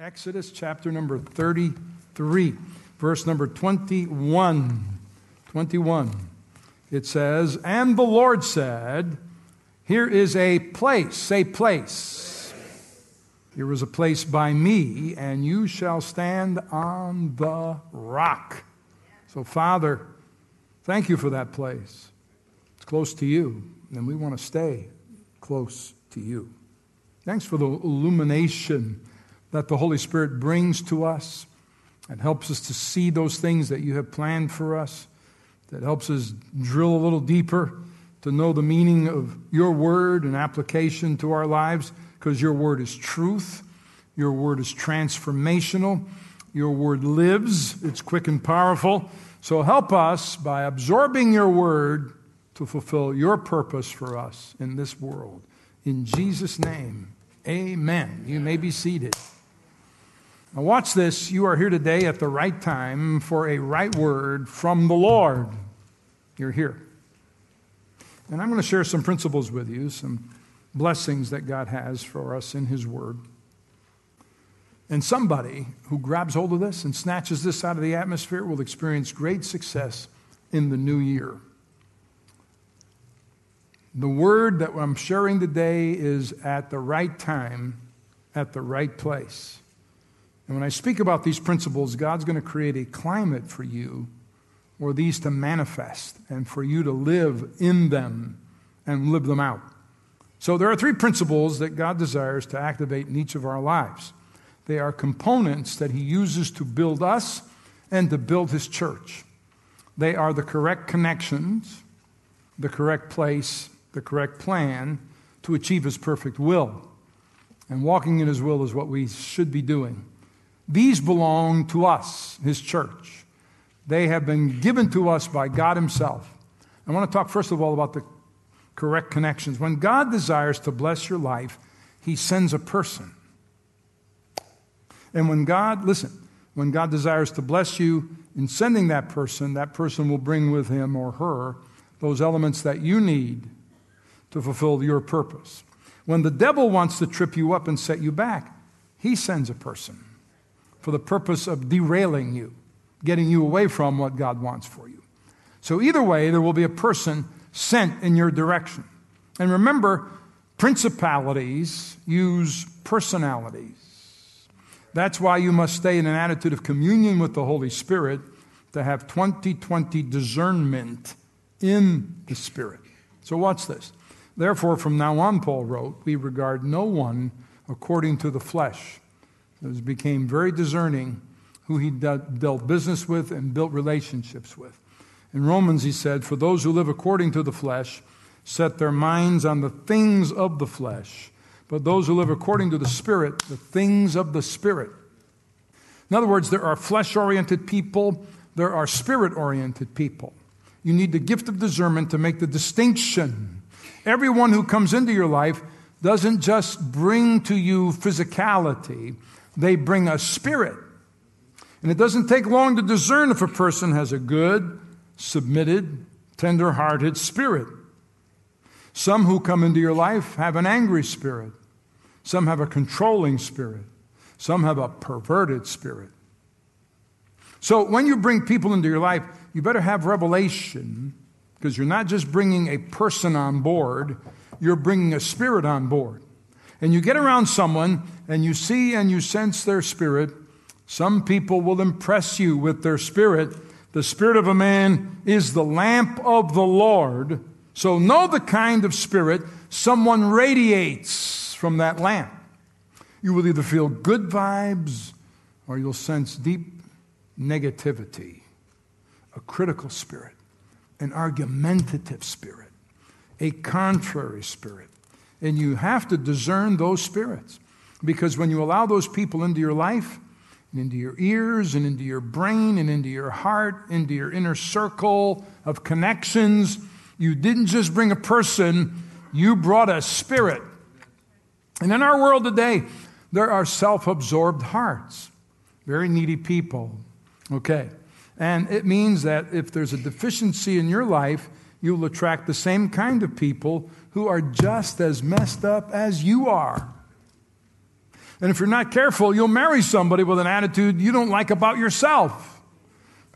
Exodus chapter number 33, verse number 21. 21. It says, And the Lord said, Here is a place, say place. Here is a place by me, and you shall stand on the rock. So, Father, thank you for that place. It's close to you, and we want to stay close to you. Thanks for the illumination that the Holy Spirit brings to us and helps us to see those things that you have planned for us, that helps us drill a little deeper to know the meaning of your word and application to our lives, because your word is truth, your word is transformational, your word lives, it's quick and powerful. So help us by absorbing your word to fulfill your purpose for us in this world. In Jesus' name, amen. You may be seated. Now, watch this. You are here today at the right time for a right word from the Lord. You're here. And I'm going to share some principles with you, some blessings that God has for us in His Word. And somebody who grabs hold of this and snatches this out of the atmosphere will experience great success in the new year. The word that I'm sharing today is at the right time, at the right place. And when I speak about these principles, God's going to create a climate for you for these to manifest and for you to live in them and live them out. So there are three principles that God desires to activate in each of our lives. They are components that He uses to build us and to build His church. They are the correct connections, the correct place, the correct plan to achieve His perfect will. And walking in His will is what we should be doing. These belong to us, His church. They have been given to us by God Himself. I want to talk first of all about the correct connections. When God desires to bless your life, He sends a person. And when God, listen, when God desires to bless you in sending that person, that person will bring with him or her those elements that you need to fulfill your purpose. When the devil wants to trip you up and set you back, he sends a person for the purpose of derailing you, getting you away from what God wants for you. So, either way, there will be a person sent in your direction. And remember, principalities use personalities. That's why you must stay in an attitude of communion with the Holy Spirit to have 2020 discernment in the Spirit. So, watch this. Therefore, from now on, Paul wrote, we regard no one according to the flesh that became very discerning who he dealt business with and built relationships with. In Romans, he said, For those who live according to the flesh set their minds on the things of the flesh, but those who live according to the Spirit, the things of the Spirit. In other words, there are flesh oriented people, there are spirit oriented people. You need the gift of discernment to make the distinction. Everyone who comes into your life doesn't just bring to you physicality, they bring a spirit. And it doesn't take long to discern if a person has a good, submitted, tender hearted spirit. Some who come into your life have an angry spirit. Some have a controlling spirit. Some have a perverted spirit. So when you bring people into your life, you better have revelation because you're not just bringing a person on board, you're bringing a spirit on board and you get around someone and you see and you sense their spirit, some people will impress you with their spirit. The spirit of a man is the lamp of the Lord. So know the kind of spirit someone radiates from that lamp. You will either feel good vibes or you'll sense deep negativity, a critical spirit, an argumentative spirit, a contrary spirit. And you have to discern those spirits. Because when you allow those people into your life, and into your ears, and into your brain, and into your heart, into your inner circle of connections, you didn't just bring a person, you brought a spirit. And in our world today, there are self absorbed hearts, very needy people. Okay. And it means that if there's a deficiency in your life, you'll attract the same kind of people who are just as messed up as you are. And if you're not careful, you'll marry somebody with an attitude you don't like about yourself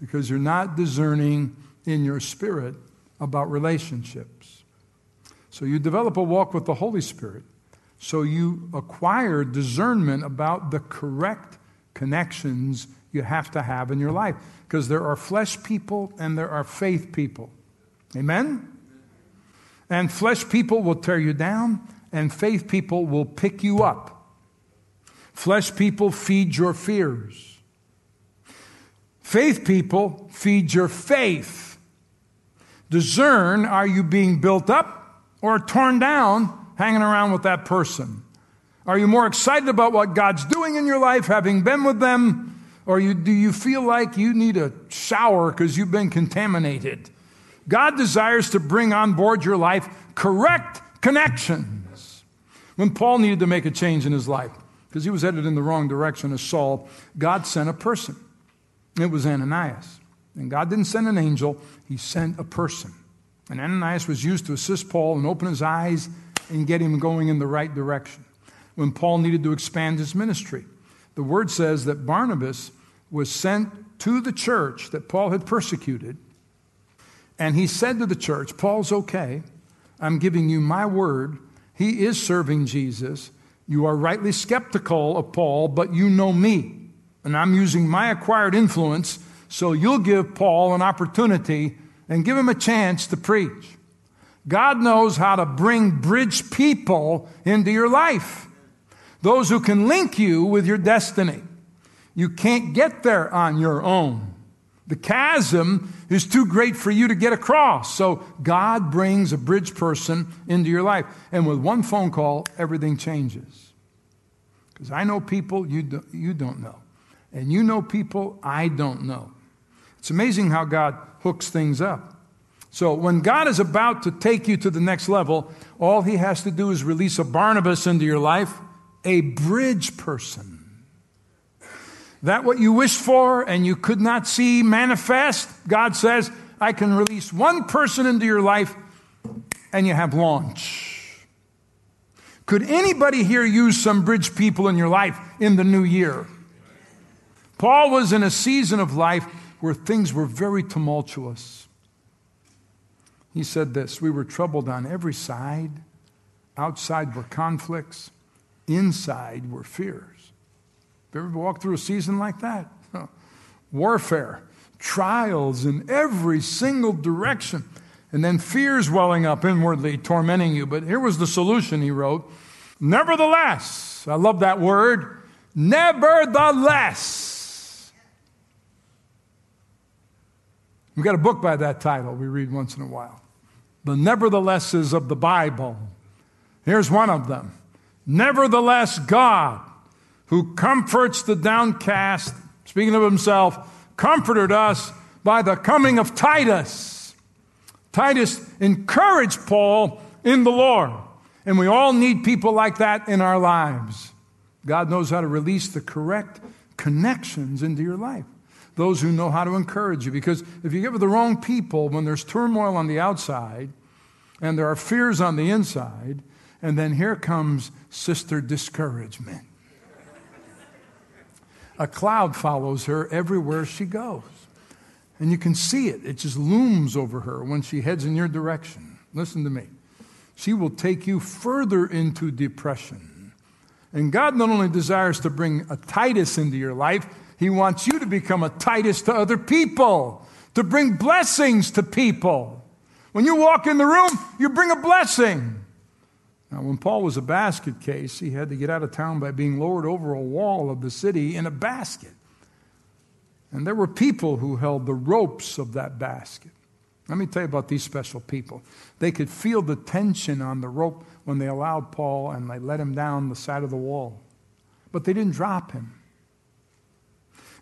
because you're not discerning in your spirit about relationships. So you develop a walk with the Holy Spirit. So you acquire discernment about the correct connections you have to have in your life because there are flesh people and there are faith people. Amen? And flesh people will tear you down, and faith people will pick you up. Flesh people feed your fears. Faith people feed your faith. Discern are you being built up or torn down hanging around with that person? Are you more excited about what God's doing in your life, having been with them? Or you, do you feel like you need a shower because you've been contaminated? God desires to bring on board your life correct connections. When Paul needed to make a change in his life, because he was headed in the wrong direction as Saul, God sent a person. It was Ananias. And God didn't send an angel, he sent a person. And Ananias was used to assist Paul and open his eyes and get him going in the right direction. When Paul needed to expand his ministry, the word says that Barnabas was sent to the church that Paul had persecuted and he said to the church, Paul's okay. I'm giving you my word. He is serving Jesus. You are rightly skeptical of Paul, but you know me. And I'm using my acquired influence, so you'll give Paul an opportunity and give him a chance to preach. God knows how to bring bridge people into your life, those who can link you with your destiny. You can't get there on your own. The chasm is too great for you to get across. So God brings a bridge person into your life. And with one phone call, everything changes. Because I know people you, do, you don't know. And you know people I don't know. It's amazing how God hooks things up. So when God is about to take you to the next level, all he has to do is release a Barnabas into your life, a bridge person that what you wished for and you could not see manifest, God says, I can release one person into your life and you have launch. Could anybody here use some bridge people in your life in the new year? Paul was in a season of life where things were very tumultuous. He said this We were troubled on every side. Outside were conflicts, inside were fears. You ever walked through a season like that? Warfare, trials in every single direction, and then fears welling up inwardly, tormenting you. But here was the solution, he wrote. Nevertheless, I love that word, nevertheless. We've got a book by that title we read once in a while. The neverthelesses of the Bible. Here's one of them. Nevertheless, God who comforts the downcast, speaking of himself, comforted us by the coming of Titus. Titus encouraged Paul in the Lord. And we all need people like that in our lives. God knows how to release the correct connections into your life. Those who know how to encourage you. Because if you get with the wrong people when there's turmoil on the outside and there are fears on the inside, and then here comes sister discouragement. A cloud follows her everywhere she goes. And you can see it. It just looms over her when she heads in your direction. Listen to me. She will take you further into depression. And God not only desires to bring a Titus into your life, He wants you to become a Titus to other people, to bring blessings to people. When you walk in the room, you bring a blessing. Now, when Paul was a basket case, he had to get out of town by being lowered over a wall of the city in a basket. And there were people who held the ropes of that basket. Let me tell you about these special people. They could feel the tension on the rope when they allowed Paul and they let him down the side of the wall. But they didn't drop him.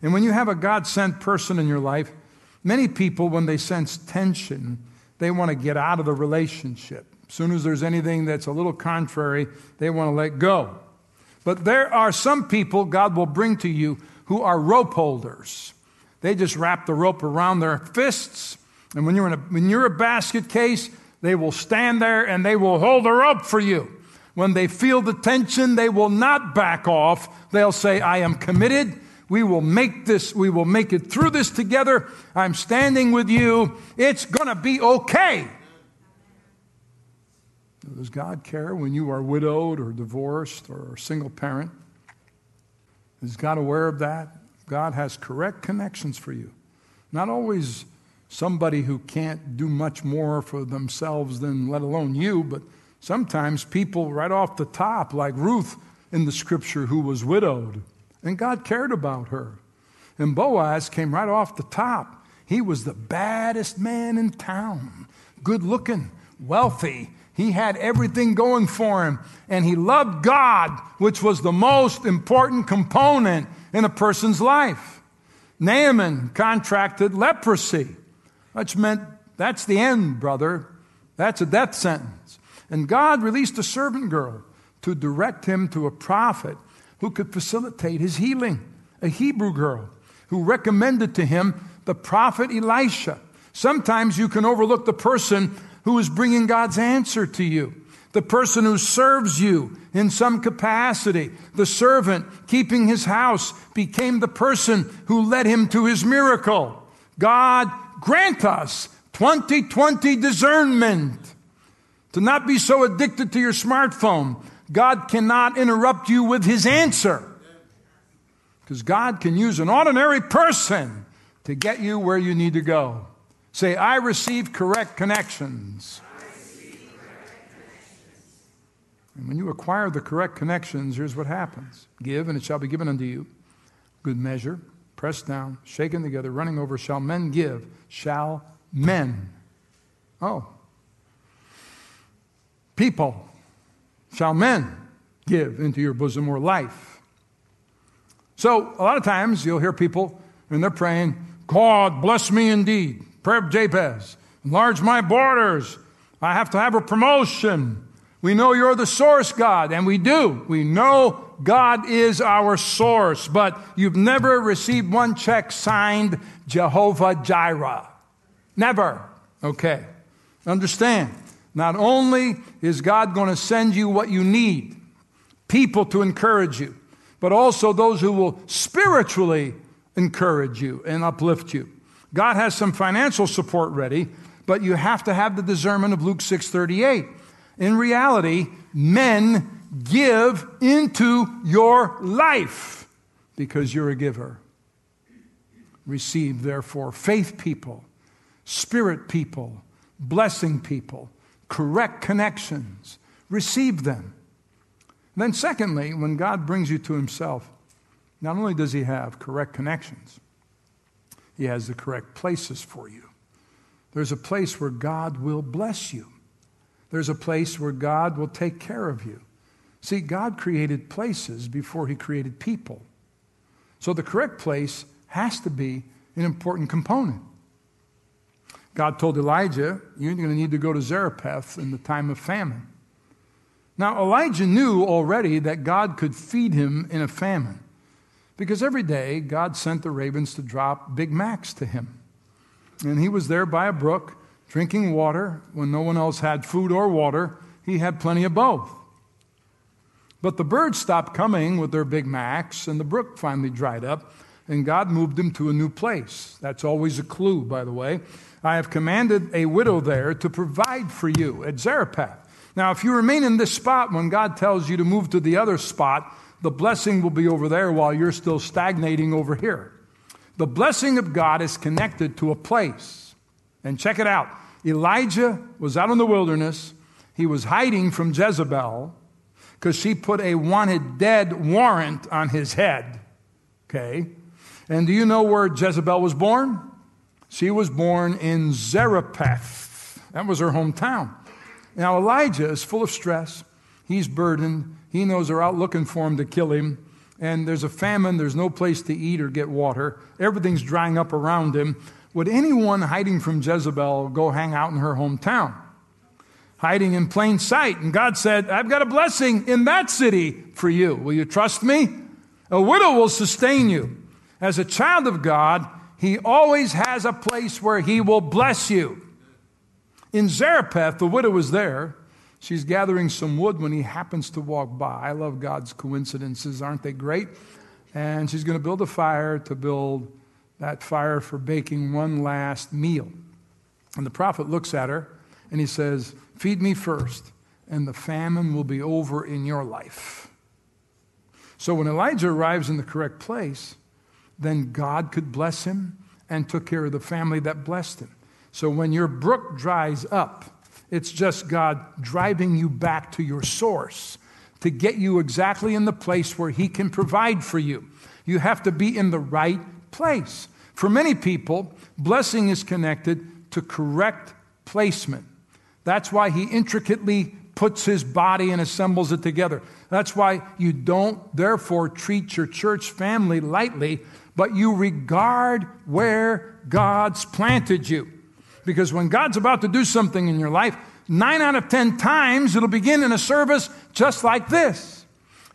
And when you have a God sent person in your life, many people, when they sense tension, they want to get out of the relationship. As soon as there's anything that's a little contrary, they want to let go. But there are some people God will bring to you who are rope holders. They just wrap the rope around their fists, and when you're, in a, when you're a basket case, they will stand there and they will hold the rope for you. When they feel the tension, they will not back off. They'll say, I am committed. We will make this, we will make it through this together. I'm standing with you. It's going to be okay. Does God care when you are widowed or divorced or a single parent? Is God aware of that? God has correct connections for you. Not always somebody who can't do much more for themselves than let alone you, but sometimes people right off the top, like Ruth in the scripture, who was widowed, and God cared about her. And Boaz came right off the top. He was the baddest man in town, good looking, wealthy. He had everything going for him, and he loved God, which was the most important component in a person's life. Naaman contracted leprosy, which meant that's the end, brother. That's a death sentence. And God released a servant girl to direct him to a prophet who could facilitate his healing, a Hebrew girl who recommended to him the prophet Elisha. Sometimes you can overlook the person who is bringing God's answer to you, the person who serves you in some capacity. The servant keeping his house became the person who led him to his miracle. God grant us 2020 discernment to not be so addicted to your smartphone. God cannot interrupt you with his answer. Because God can use an ordinary person to get you where you need to go. Say, I receive correct connections. And when you acquire the correct connections, here's what happens Give, and it shall be given unto you. Good measure, pressed down, shaken together, running over, shall men give. Shall men. Oh. People. Shall men give into your bosom or life. So, a lot of times you'll hear people, and they're praying, God bless me indeed. Prayer of Jabez. Enlarge my borders. I have to have a promotion. We know you're the source, God, and we do. We know God is our source, but you've never received one check signed Jehovah Jireh. Never. Okay. Understand. Not only is God going to send you what you need, people to encourage you, but also those who will spiritually encourage you and uplift you. God has some financial support ready, but you have to have the discernment of Luke 6:38. In reality, men give into your life because you're a giver. Receive, therefore, faith people, spirit people, blessing people, correct connections. Receive them. Then, secondly, when God brings you to Himself, not only does He have correct connections, he has the correct places for you. There's a place where God will bless you. There's a place where God will take care of you. See, God created places before He created people. So the correct place has to be an important component. God told Elijah, You're going to need to go to Zarephath in the time of famine. Now, Elijah knew already that God could feed him in a famine. Because every day, God sent the ravens to drop Big Macs to him. And he was there by a brook, drinking water. When no one else had food or water, he had plenty of both. But the birds stopped coming with their Big Macs, and the brook finally dried up, and God moved him to a new place. That's always a clue, by the way. I have commanded a widow there to provide for you at Zarephath. Now, if you remain in this spot when God tells you to move to the other spot, the blessing will be over there while you're still stagnating over here. The blessing of God is connected to a place. And check it out Elijah was out in the wilderness, he was hiding from Jezebel because she put a wanted dead warrant on his head. Okay? And do you know where Jezebel was born? She was born in Zarephath. That was her hometown. Now, Elijah is full of stress. He's burdened. He knows they're out looking for him to kill him. And there's a famine, there's no place to eat or get water. Everything's drying up around him. Would anyone hiding from Jezebel go hang out in her hometown? Hiding in plain sight. And God said, I've got a blessing in that city for you. Will you trust me? A widow will sustain you. As a child of God, He always has a place where He will bless you. In Zarephath, the widow was there She's gathering some wood when he happens to walk by. I love God's coincidences, aren't they great? And she's going to build a fire to build that fire for baking one last meal. And the prophet looks at her and he says, Feed me first, and the famine will be over in your life. So when Elijah arrives in the correct place, then God could bless him and took care of the family that blessed him. So when your brook dries up, it's just God driving you back to your source to get you exactly in the place where He can provide for you. You have to be in the right place. For many people, blessing is connected to correct placement. That's why He intricately puts His body and assembles it together. That's why you don't, therefore, treat your church family lightly, but you regard where God's planted you. Because when God's about to do something in your life, nine out of ten times it'll begin in a service just like this.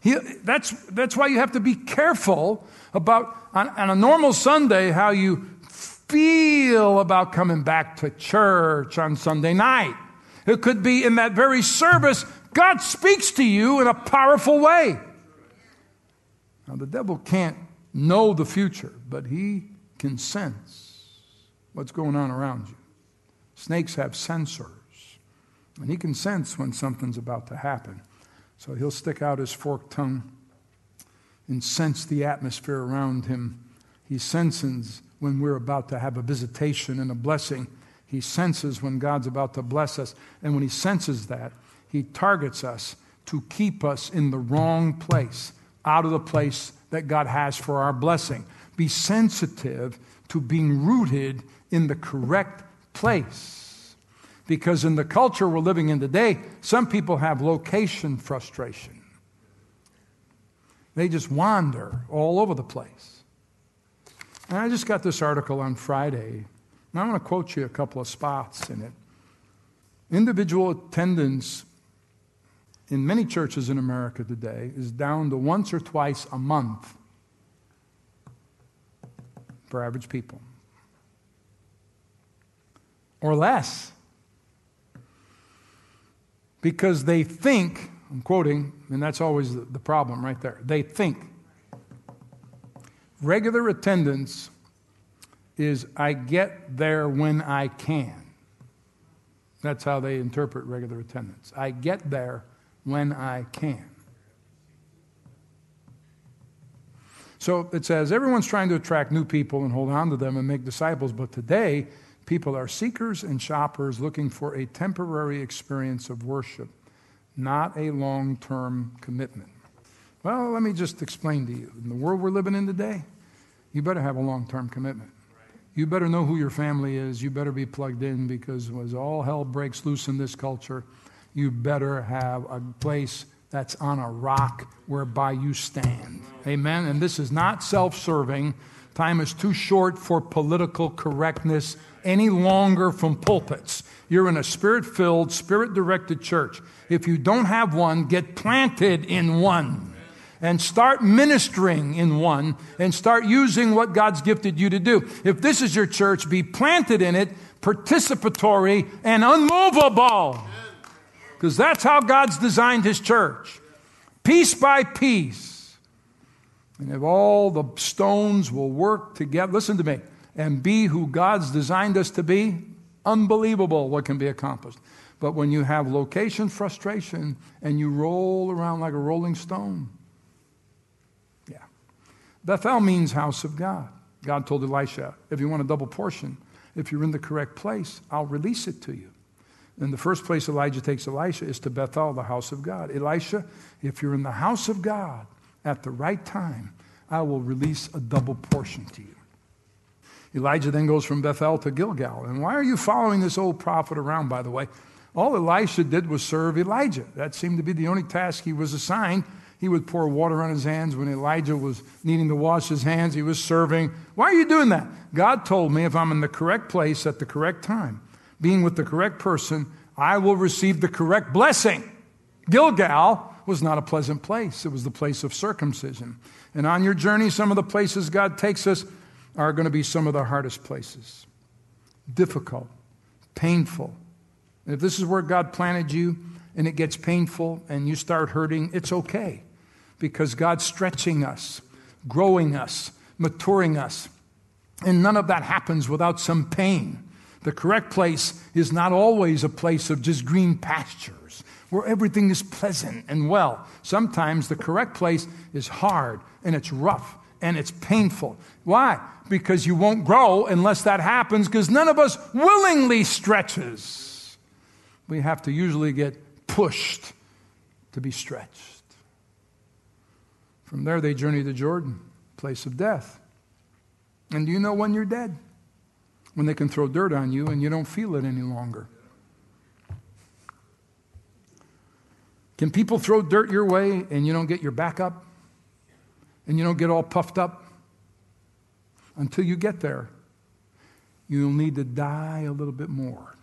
He, that's, that's why you have to be careful about, on, on a normal Sunday, how you feel about coming back to church on Sunday night. It could be in that very service, God speaks to you in a powerful way. Now, the devil can't know the future, but he can sense what's going on around you. Snakes have sensors, and he can sense when something's about to happen. So he'll stick out his forked tongue and sense the atmosphere around him. He senses when we're about to have a visitation and a blessing. He senses when God's about to bless us. And when he senses that, he targets us to keep us in the wrong place, out of the place that God has for our blessing. Be sensitive to being rooted in the correct place. Because in the culture we're living in today, some people have location frustration. They just wander all over the place. And I just got this article on Friday, and I'm going to quote you a couple of spots in it. Individual attendance in many churches in America today is down to once or twice a month for average people or less. Because they think, I'm quoting, and that's always the, problem right there. They think regular attendance is I get there when I can. That's how they interpret regular attendance. I get there when I can. So it says everyone's trying to attract new people and hold on to them and make disciples, but today People are seekers and shoppers looking for a temporary experience of worship, not a long term commitment. Well, let me just explain to you. In the world we're living in today, you better have a long term commitment. You better know who your family is. You better be plugged in because as all hell breaks loose in this culture, you better have a place that's on a rock whereby you stand. Amen. And this is not self serving. Time is too short for political correctness any longer from pulpits. You're in a spirit filled, spirit directed church. If you don't have one, get planted in one and start ministering in one and start using what God's gifted you to do. If this is your church, be planted in it, participatory and unmovable. Because that's how God's designed his church. Piece by piece and if all the stones will work together, listen to me, and be who God's designed us to be, unbelievable what can be accomplished. But when you have location frustration and you roll around like a rolling stone, yeah. Bethel means house of God. God told Elisha, if you want a double portion, if you're in the correct place, I'll release it to you. And the first place Elijah takes Elisha is to Bethel, the house of God. Elisha, if you're in the house of God, at the right time, I will release a double portion to you. Elijah then goes from Bethel to Gilgal. And why are you following this old prophet around, by the way? All Elisha did was serve Elijah. That seemed to be the only task he was assigned. He would pour water on his hands when Elijah was needing to wash his hands. He was serving. Why are you doing that? God told me if I'm in the correct place at the correct time, being with the correct person, I will receive the correct blessing. Gilgal was not a pleasant place, it was the place of circumcision. And on your journey, some of the places God takes us are going to be some of the hardest places difficult, painful. And if this is where God planted you and it gets painful and you start hurting, it's okay because God's stretching us, growing us, maturing us. And none of that happens without some pain. The correct place is not always a place of just green pastures where everything is pleasant and well. Sometimes the correct place is hard and it's rough and it's painful. Why? Because you won't grow unless that happens because none of us willingly stretches. We have to usually get pushed to be stretched. From there, they journey to Jordan, place of death. And do you know when you're dead? When they can throw dirt on you and you don't feel it any longer. Can people throw dirt your way and you don't get your back up? And you don't get all puffed up? Until you get there, you'll need to die a little bit more.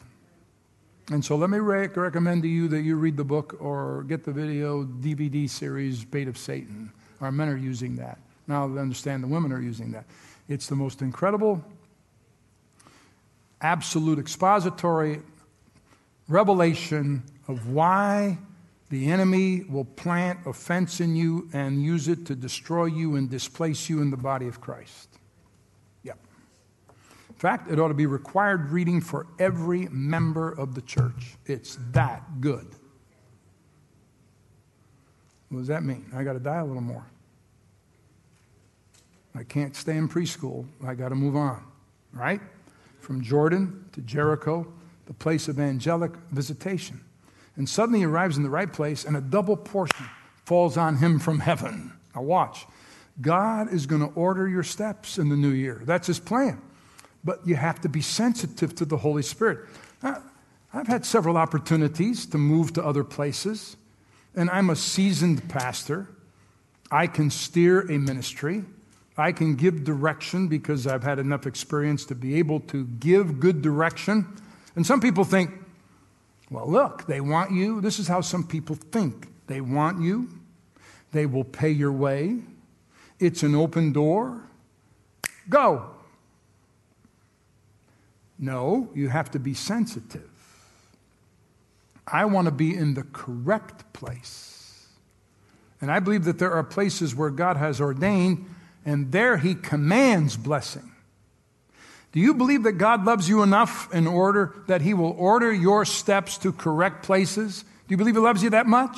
And so let me recommend to you that you read the book or get the video DVD series, Bait of Satan. Our men are using that. Now I understand the women are using that. It's the most incredible, absolute expository revelation of why the enemy will plant offense in you and use it to destroy you and displace you in the body of Christ. Yep. In fact, it ought to be required reading for every member of the church. It's that good. What does that mean? I got to die a little more. I can't stay in preschool. I got to move on, right? From Jordan to Jericho, the place of angelic visitation. And suddenly he arrives in the right place, and a double portion falls on him from heaven. Now, watch. God is going to order your steps in the new year. That's his plan. But you have to be sensitive to the Holy Spirit. I've had several opportunities to move to other places, and I'm a seasoned pastor. I can steer a ministry. I can give direction because I've had enough experience to be able to give good direction. And some people think, well, look, they want you. This is how some people think. They want you, they will pay your way. It's an open door. Go. No, you have to be sensitive. I want to be in the correct place. And I believe that there are places where God has ordained and there he commands blessing. Do you believe that God loves you enough in order that he will order your steps to correct places? Do you believe he loves you that much?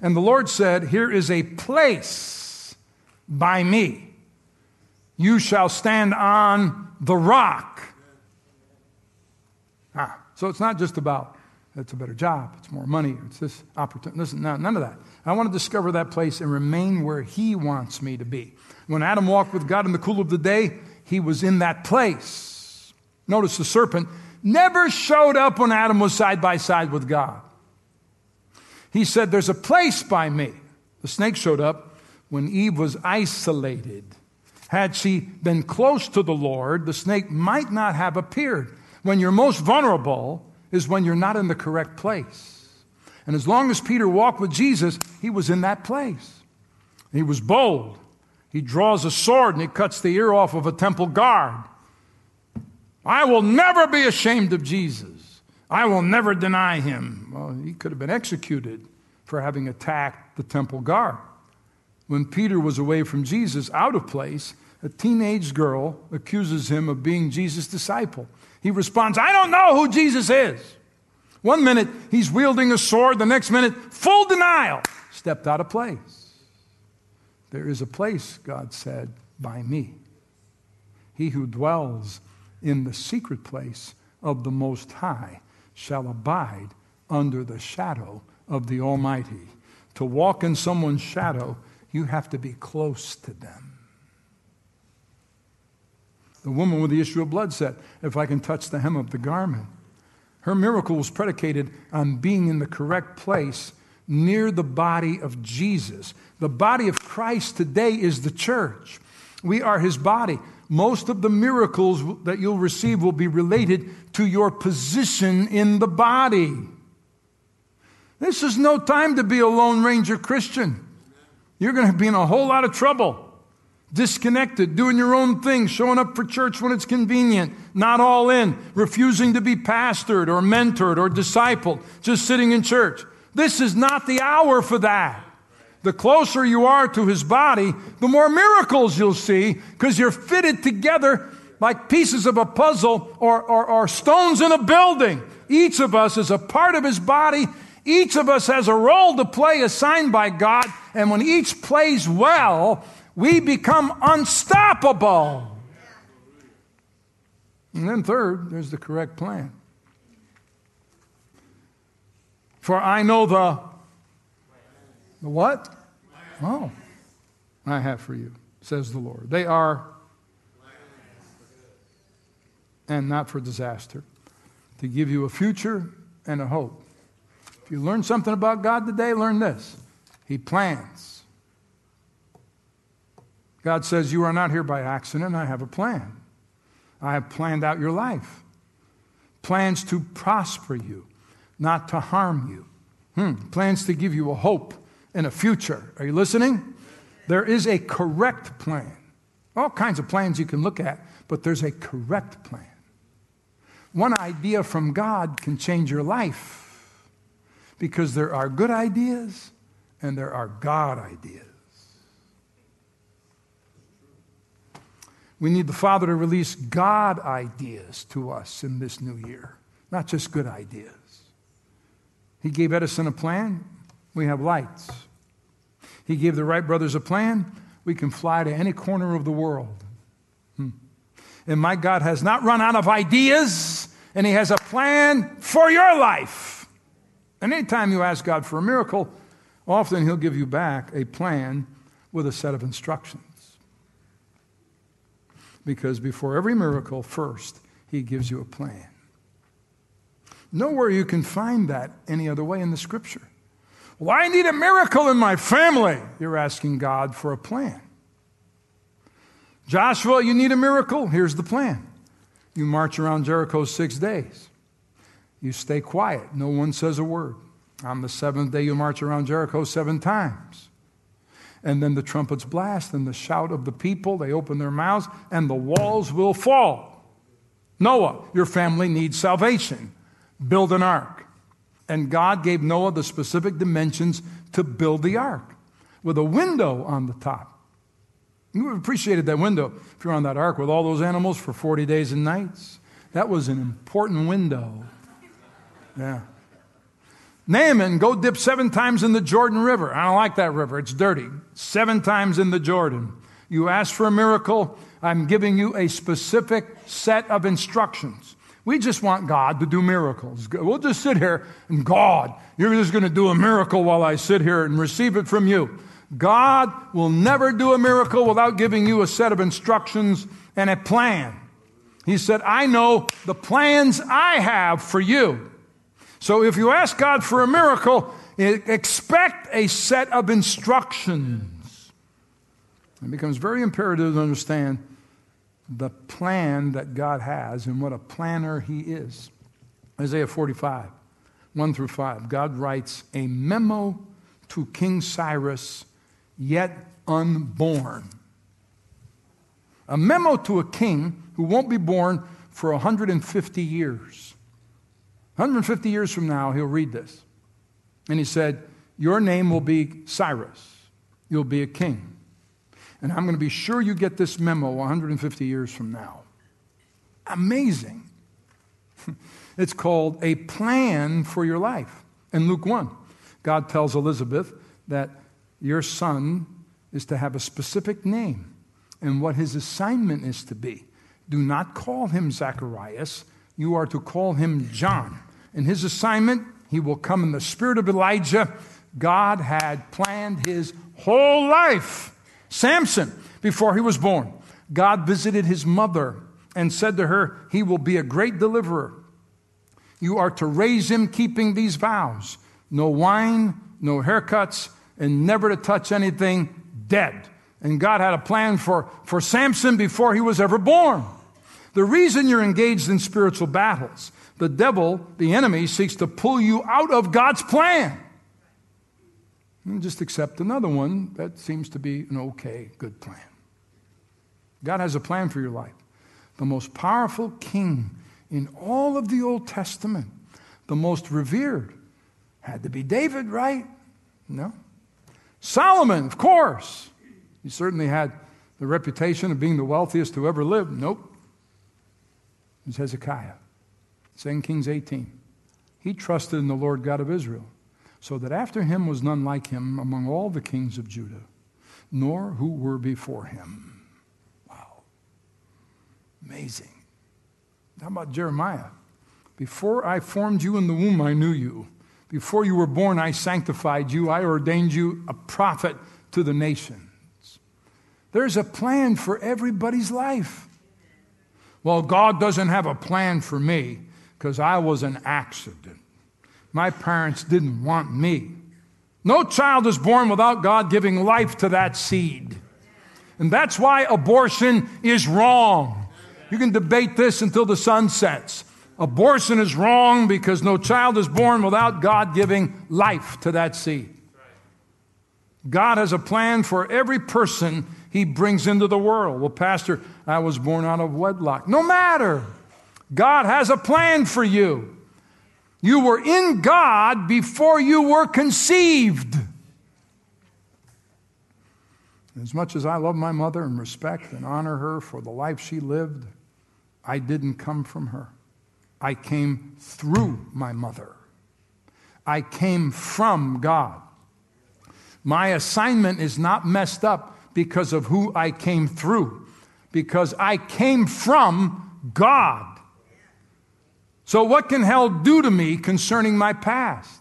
And the Lord said, Here is a place by me. You shall stand on the rock. Ah, so it's not just about it's a better job, it's more money, it's this opportunity. Listen, no, none of that. I want to discover that place and remain where He wants me to be. When Adam walked with God in the cool of the day, he was in that place. Notice the serpent never showed up when Adam was side by side with God. He said, There's a place by me. The snake showed up when Eve was isolated. Had she been close to the Lord, the snake might not have appeared. When you're most vulnerable is when you're not in the correct place. And as long as Peter walked with Jesus, he was in that place. He was bold. He draws a sword and he cuts the ear off of a temple guard. I will never be ashamed of Jesus. I will never deny him. Well, he could have been executed for having attacked the temple guard. When Peter was away from Jesus, out of place, a teenage girl accuses him of being Jesus' disciple. He responds, I don't know who Jesus is. One minute, he's wielding a sword. The next minute, full denial. Stepped out of place. There is a place, God said, by me. He who dwells in the secret place of the Most High shall abide under the shadow of the Almighty. To walk in someone's shadow, you have to be close to them. The woman with the issue of blood said, If I can touch the hem of the garment. Her miracle was predicated on being in the correct place near the body of Jesus. The body of Christ today is the church. We are his body. Most of the miracles that you'll receive will be related to your position in the body. This is no time to be a Lone Ranger Christian. You're going to be in a whole lot of trouble. Disconnected, doing your own thing, showing up for church when it's convenient, not all in, refusing to be pastored or mentored or discipled, just sitting in church. This is not the hour for that. The closer you are to his body, the more miracles you'll see because you're fitted together like pieces of a puzzle or, or, or, stones in a building. Each of us is a part of his body. Each of us has a role to play assigned by God. And when each plays well, we become unstoppable. And then, third, there's the correct plan. For I know the, the what? Oh, I have for you, says the Lord. They are, and not for disaster, to give you a future and a hope. If you learn something about God today, learn this He plans. God says, You are not here by accident. I have a plan. I have planned out your life. Plans to prosper you, not to harm you. Hmm. Plans to give you a hope and a future. Are you listening? There is a correct plan. All kinds of plans you can look at, but there's a correct plan. One idea from God can change your life because there are good ideas and there are God ideas. We need the Father to release God ideas to us in this new year, not just good ideas. He gave Edison a plan, we have lights. He gave the Wright brothers a plan, we can fly to any corner of the world. Hmm. And my God has not run out of ideas, and He has a plan for your life. And anytime you ask God for a miracle, often He'll give you back a plan with a set of instructions because before every miracle, first, he gives you a plan. Nowhere you can find that any other way in the scripture. Well, I need a miracle in my family. You're asking God for a plan. Joshua, you need a miracle? Here's the plan. You march around Jericho six days. You stay quiet. No one says a word. On the seventh day, you march around Jericho seven times. And then the trumpets blast and the shout of the people, they open their mouths, and the walls will fall. Noah, your family needs salvation. Build an ark. And God gave Noah the specific dimensions to build the ark with a window on the top. You appreciated that window if you're on that ark with all those animals for 40 days and nights. That was an important window. Yeah. Naaman, go dip seven times in the Jordan River. I don't like that river, it's dirty. Seven times in the Jordan. You ask for a miracle, I'm giving you a specific set of instructions. We just want God to do miracles. We'll just sit here and God, you're just going to do a miracle while I sit here and receive it from you. God will never do a miracle without giving you a set of instructions and a plan. He said, I know the plans I have for you. So if you ask God for a miracle, expect a set of instructions. It becomes very imperative to understand the plan that God has and what a planner He is. Isaiah 45, 1 through 5. God writes a memo to King Cyrus, yet unborn. A memo to a king who won't be born for 150 years. 150 years from now, he'll read this. And he said, Your name will be Cyrus. You'll be a king. And I'm going to be sure you get this memo 150 years from now. Amazing. it's called a plan for your life. In Luke 1, God tells Elizabeth that your son is to have a specific name and what his assignment is to be. Do not call him Zacharias, you are to call him John. In his assignment, he will come in the spirit of Elijah. God had planned his whole life. Samson, before he was born, God visited his mother and said to her, He will be a great deliverer. You are to raise him keeping these vows no wine, no haircuts, and never to touch anything dead. And God had a plan for, for Samson before he was ever born. The reason you're engaged in spiritual battles, the devil, the enemy, seeks to pull you out of God's plan. And just accept another one that seems to be an okay, good plan. God has a plan for your life. The most powerful king in all of the Old Testament, the most revered, Had to be David, right? No. Solomon, of course. He certainly had the reputation of being the wealthiest who ever lived. Nope. It was Hezekiah. 2 Kings 18. He trusted in the Lord God of Israel, so that after him was none like him among all the kings of Judah, nor who were before him. Wow. Amazing. How about Jeremiah? Before I formed you in the womb, I knew you. Before you were born, I sanctified you. I ordained you a prophet to the nations. There's a plan for everybody's life. Well, God doesn't have a plan for me because I was an accident. My parents didn't want me. No child is born without God giving life to that seed. And that's why abortion is wrong. You can debate this until the sun sets. Abortion is wrong because no child is born without God giving life to that seed. God has a plan for every person he brings into the world. Well, Pastor, I was born out of wedlock. No matter. God has a plan for you. You were in God before you were conceived. As much as I love my mother and respect and honor her for the life she lived, I didn't come from her. I came through my mother. I came from God. My assignment is not messed up because of who I came through, because I came from God. So, what can hell do to me concerning my past?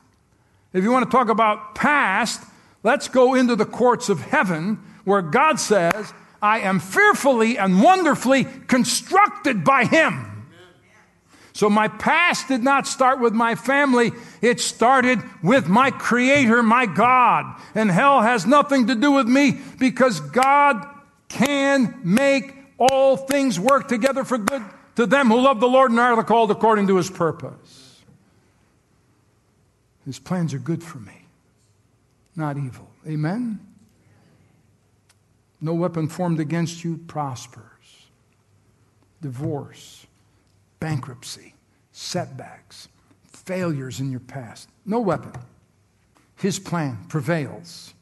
If you want to talk about past, let's go into the courts of heaven where God says, I am fearfully and wonderfully constructed by Him. So my past did not start with my family. It started with my creator, my God. And hell has nothing to do with me because God can make all things work together for good to them who love the Lord and are called according to his purpose. His plans are good for me, not evil. Amen? No weapon formed against you prospers. Divorce bankruptcy, setbacks, failures in your past. No weapon. His plan prevails.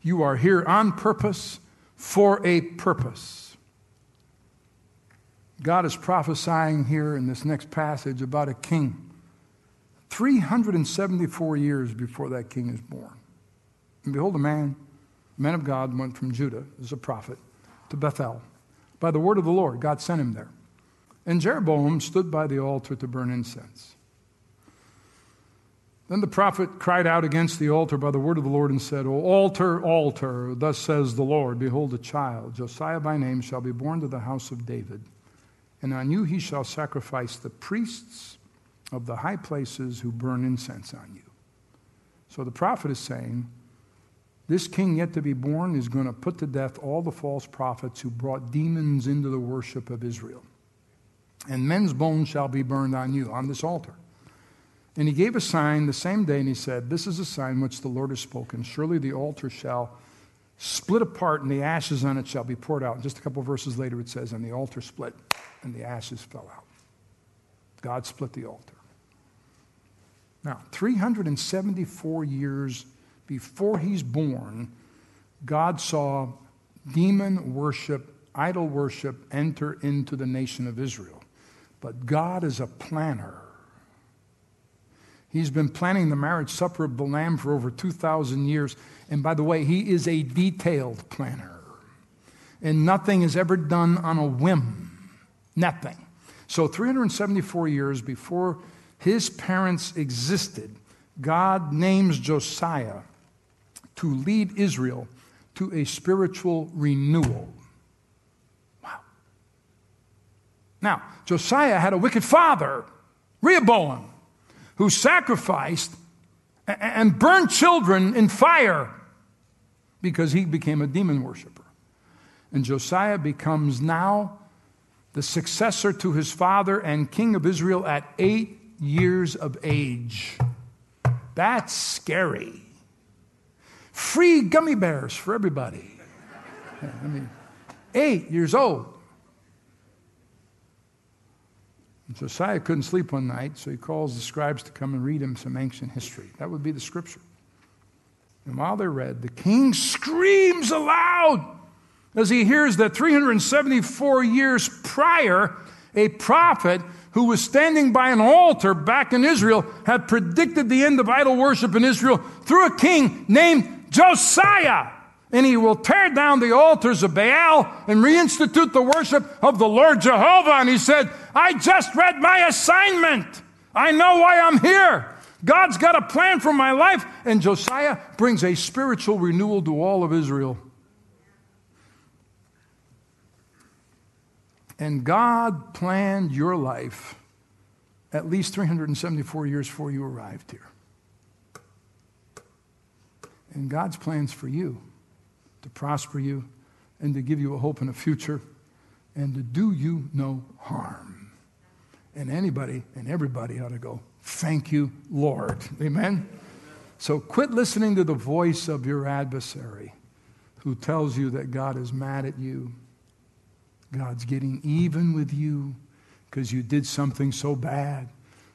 You are here on purpose for a purpose. God is prophesying here in this next passage about a king 374 years before that king is born. And behold, a man, a man of God, went from Judah as a prophet to Bethel. By the word of the Lord, God sent him there. And Jeroboam stood by the altar to burn incense. Then the prophet cried out against the altar by the word of the Lord and said, O altar, altar, thus says the Lord, behold, a child, Josiah by name, shall be born to the house of David. And on you he shall sacrifice the priests of the high places who burn incense on you. So the prophet is saying, this king yet to be born is going to put to death all the false prophets who brought demons into the worship of Israel and men's bones shall be burned on you, on this altar. And he gave a sign the same day, and he said, This is a sign which the Lord has spoken. Surely the altar shall split apart, and the ashes on it shall be poured out. And Just a couple verses later, it says, And the altar split, and the ashes fell out. God split the altar. Now, 374 years before he's born, God saw demon worship, idol worship enter into the nation of Israel. But God is a planner. He's been planning the marriage supper of the Lamb for over 2,000 years. And by the way, he is a detailed planner. And nothing is ever done on a whim. Nothing. So, 374 years before his parents existed, God names Josiah to lead Israel to a spiritual renewal. Wow. Now, Josiah had a wicked father, Rehoboam, who sacrificed and burned children in fire because he became a demon worshiper. And Josiah becomes now the successor to his father and king of Israel at eight years of age. That's scary. Free gummy bears for everybody. I mean, eight years old. Josiah couldn't sleep one night, so he calls the scribes to come and read him some ancient history. That would be the scripture. And while they read, the king screams aloud as he hears that 374 years prior, a prophet who was standing by an altar back in Israel had predicted the end of idol worship in Israel through a king named Josiah. And he will tear down the altars of Baal and reinstitute the worship of the Lord Jehovah. And he said, I just read my assignment. I know why I'm here. God's got a plan for my life. And Josiah brings a spiritual renewal to all of Israel. And God planned your life at least 374 years before you arrived here. And God's plans for you to prosper you and to give you a hope and a future and to do you no harm. And anybody and everybody ought to go, Thank you, Lord. Amen? So quit listening to the voice of your adversary who tells you that God is mad at you. God's getting even with you because you did something so bad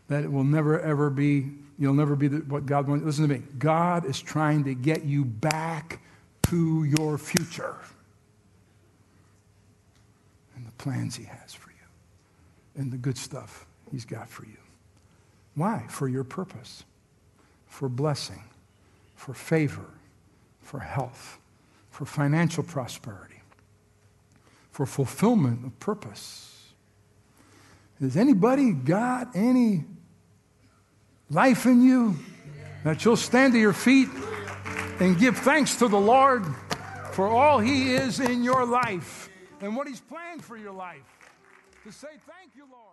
that it will never, ever be, you'll never be what God wants. Listen to me. God is trying to get you back to your future and the plans He has for you and the good stuff He's got for you. Why? For your purpose, for blessing, for favor, for health, for financial prosperity, for fulfillment of purpose. Has anybody got any life in you that you'll stand to your feet and give thanks to the Lord for all He is in your life and what He's planned for your life? To say, Thank you, Lord.